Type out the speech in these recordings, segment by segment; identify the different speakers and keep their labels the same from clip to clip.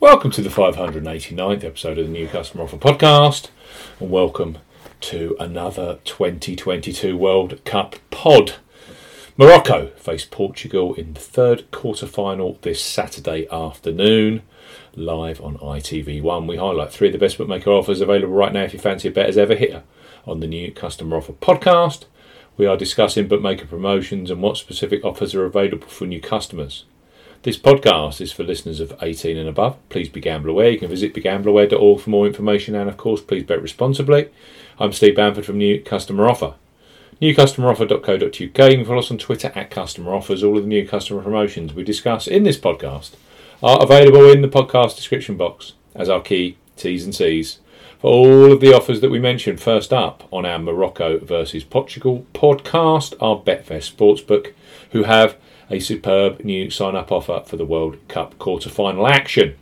Speaker 1: Welcome to the 589th episode of the New Customer Offer Podcast, and welcome to another 2022 World Cup pod. Morocco face Portugal in the third quarter final this Saturday afternoon, live on ITV1. We highlight three of the best bookmaker offers available right now if you fancy a bet as ever here on the New Customer Offer Podcast. We are discussing bookmaker promotions and what specific offers are available for new customers. This podcast is for listeners of 18 and above. Please be gamble aware. You can visit begambleaware.org for more information and, of course, please bet responsibly. I'm Steve Bamford from New Customer Offer. NewCustomeroffer.co.uk. You can follow us on Twitter at Customer Offers. All of the new customer promotions we discuss in this podcast are available in the podcast description box as our key T's and C's for all of the offers that we mentioned. First up on our Morocco versus Portugal podcast are Betfair Sportsbook, who have a superb new sign up offer for the World Cup quarter final action.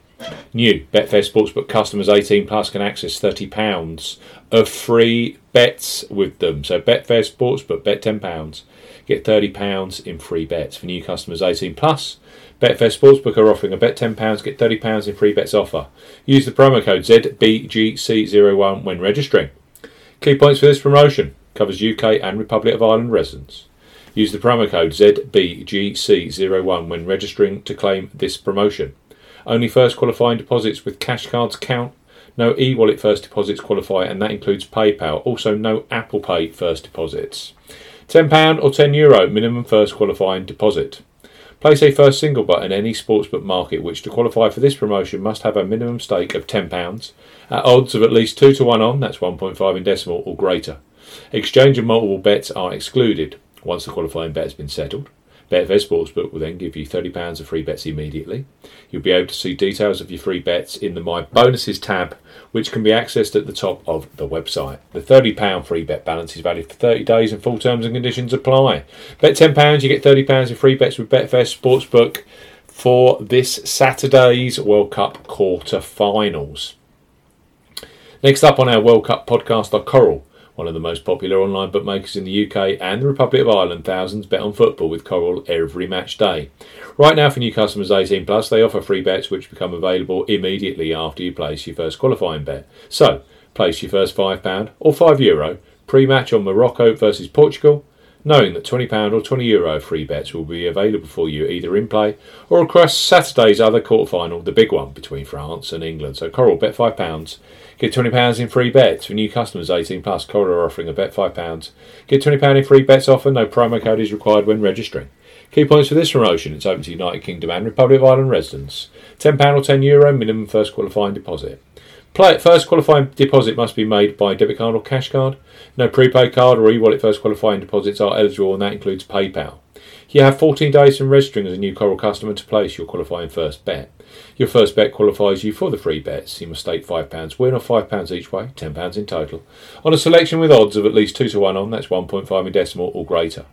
Speaker 1: New Betfair Sportsbook customers 18 plus can access £30 of free bets with them. So Betfair Sportsbook, bet £10, get £30 in free bets. For new customers 18 plus, Betfair Sportsbook are offering a bet £10, get £30 in free bets offer. Use the promo code ZBGC01 when registering. Key points for this promotion covers UK and Republic of Ireland residents. Use the promo code ZBGC01 when registering to claim this promotion. Only first qualifying deposits with cash cards count. No e wallet first deposits qualify, and that includes PayPal. Also, no Apple Pay first deposits. £10 or €10 Euro minimum first qualifying deposit. Place a first single bet in any sportsbook market which to qualify for this promotion must have a minimum stake of £10 at odds of at least 2 to 1 on, that's 1.5 in decimal, or greater. Exchange of multiple bets are excluded. Once the qualifying bet has been settled, Betfair Sportsbook will then give you £30 of free bets immediately. You'll be able to see details of your free bets in the My Bonuses tab, which can be accessed at the top of the website. The £30 free bet balance is valid for 30 days and full terms and conditions apply. Bet £10, you get £30 of free bets with Betfair Sportsbook for this Saturday's World Cup quarter finals. Next up on our World Cup podcast are Coral one of the most popular online bookmakers in the UK and the Republic of Ireland. Thousands bet on football with Coral every match day. Right now, for new customers 18 plus, they offer free bets which become available immediately after you place your first qualifying bet. So, place your first £5 or €5 Euro pre match on Morocco versus Portugal knowing that £20 or €20 Euro free bets will be available for you either in play or across Saturday's other quarter final, the big one between France and England. So Coral bet £5, get £20 in free bets for new customers 18 plus. Coral are offering a bet £5, get £20 in free bets offer. No promo code is required when registering. Key points for this promotion it's open to United Kingdom and Republic of Ireland residents. £10 or €10 Euro minimum first qualifying deposit. Play, first qualifying deposit must be made by debit card or cash card. No prepaid card or e-wallet first qualifying deposits are eligible, and that includes PayPal. You have 14 days from registering as a new Coral customer to place your qualifying first bet. Your first bet qualifies you for the free bets. You must stake £5 win or £5 each way, £10 in total, on a selection with odds of at least 2 to 1 on, that's 1.5 in decimal or greater.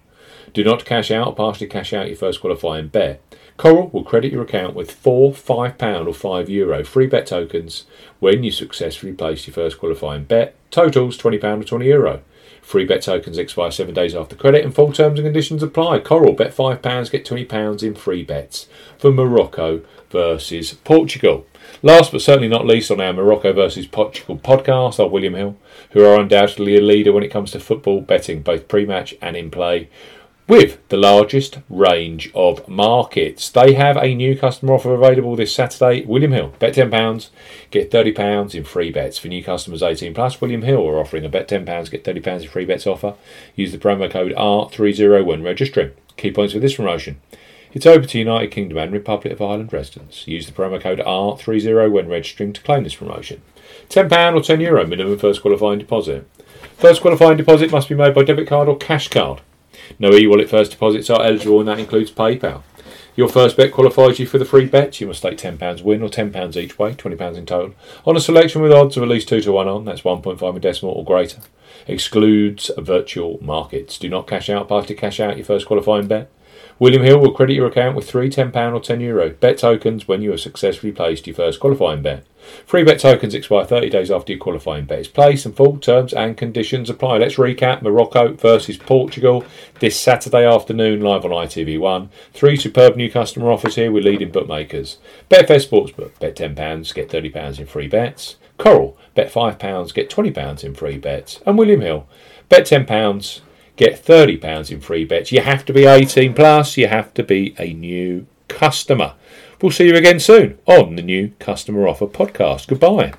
Speaker 1: Do not cash out or partially cash out your first qualifying bet. Coral will credit your account with four £5 or €5 Euro free bet tokens when you successfully place your first qualifying bet. Totals £20 or €20 Euro. Free bet tokens expire seven days after credit and full terms and conditions apply. Coral, bet £5, get £20 in free bets for Morocco versus Portugal. Last but certainly not least on our Morocco versus Portugal podcast are William Hill, who are undoubtedly a leader when it comes to football betting, both pre match and in play with the largest range of markets. They have a new customer offer available this Saturday. William Hill, bet £10, get £30 in free bets. For new customers 18 plus, William Hill are offering a bet £10, get £30 in free bets offer. Use the promo code R30 when registering. Key points for this promotion. It's open to United Kingdom and Republic of Ireland residents. Use the promo code R30 when registering to claim this promotion. £10 or €10 Euro minimum first qualifying deposit. First qualifying deposit must be made by debit card or cash card. No e-wallet first deposits are eligible, and that includes PayPal. Your first bet qualifies you for the free bet. You must stake £10 win or £10 each way, £20 in total, on a selection with odds of at least 2 to 1 on, that's 1.5 in decimal or greater. Excludes virtual markets. Do not cash out, party cash out your first qualifying bet. William Hill will credit your account with three £10 or €10 Euro bet tokens when you have successfully placed your first qualifying bet. Free bet tokens expire 30 days after your qualifying bet is placed and full terms and conditions apply. Let's recap Morocco versus Portugal this Saturday afternoon live on ITV1. Three superb new customer offers here with leading bookmakers. Betfair Sportsbook, bet £10, get £30 in free bets. Coral, bet £5, get £20 in free bets. And William Hill, bet £10, get £30 in free bets. You have to be 18 plus, you have to be a new customer. We'll see you again soon on the new Customer Offer podcast. Goodbye.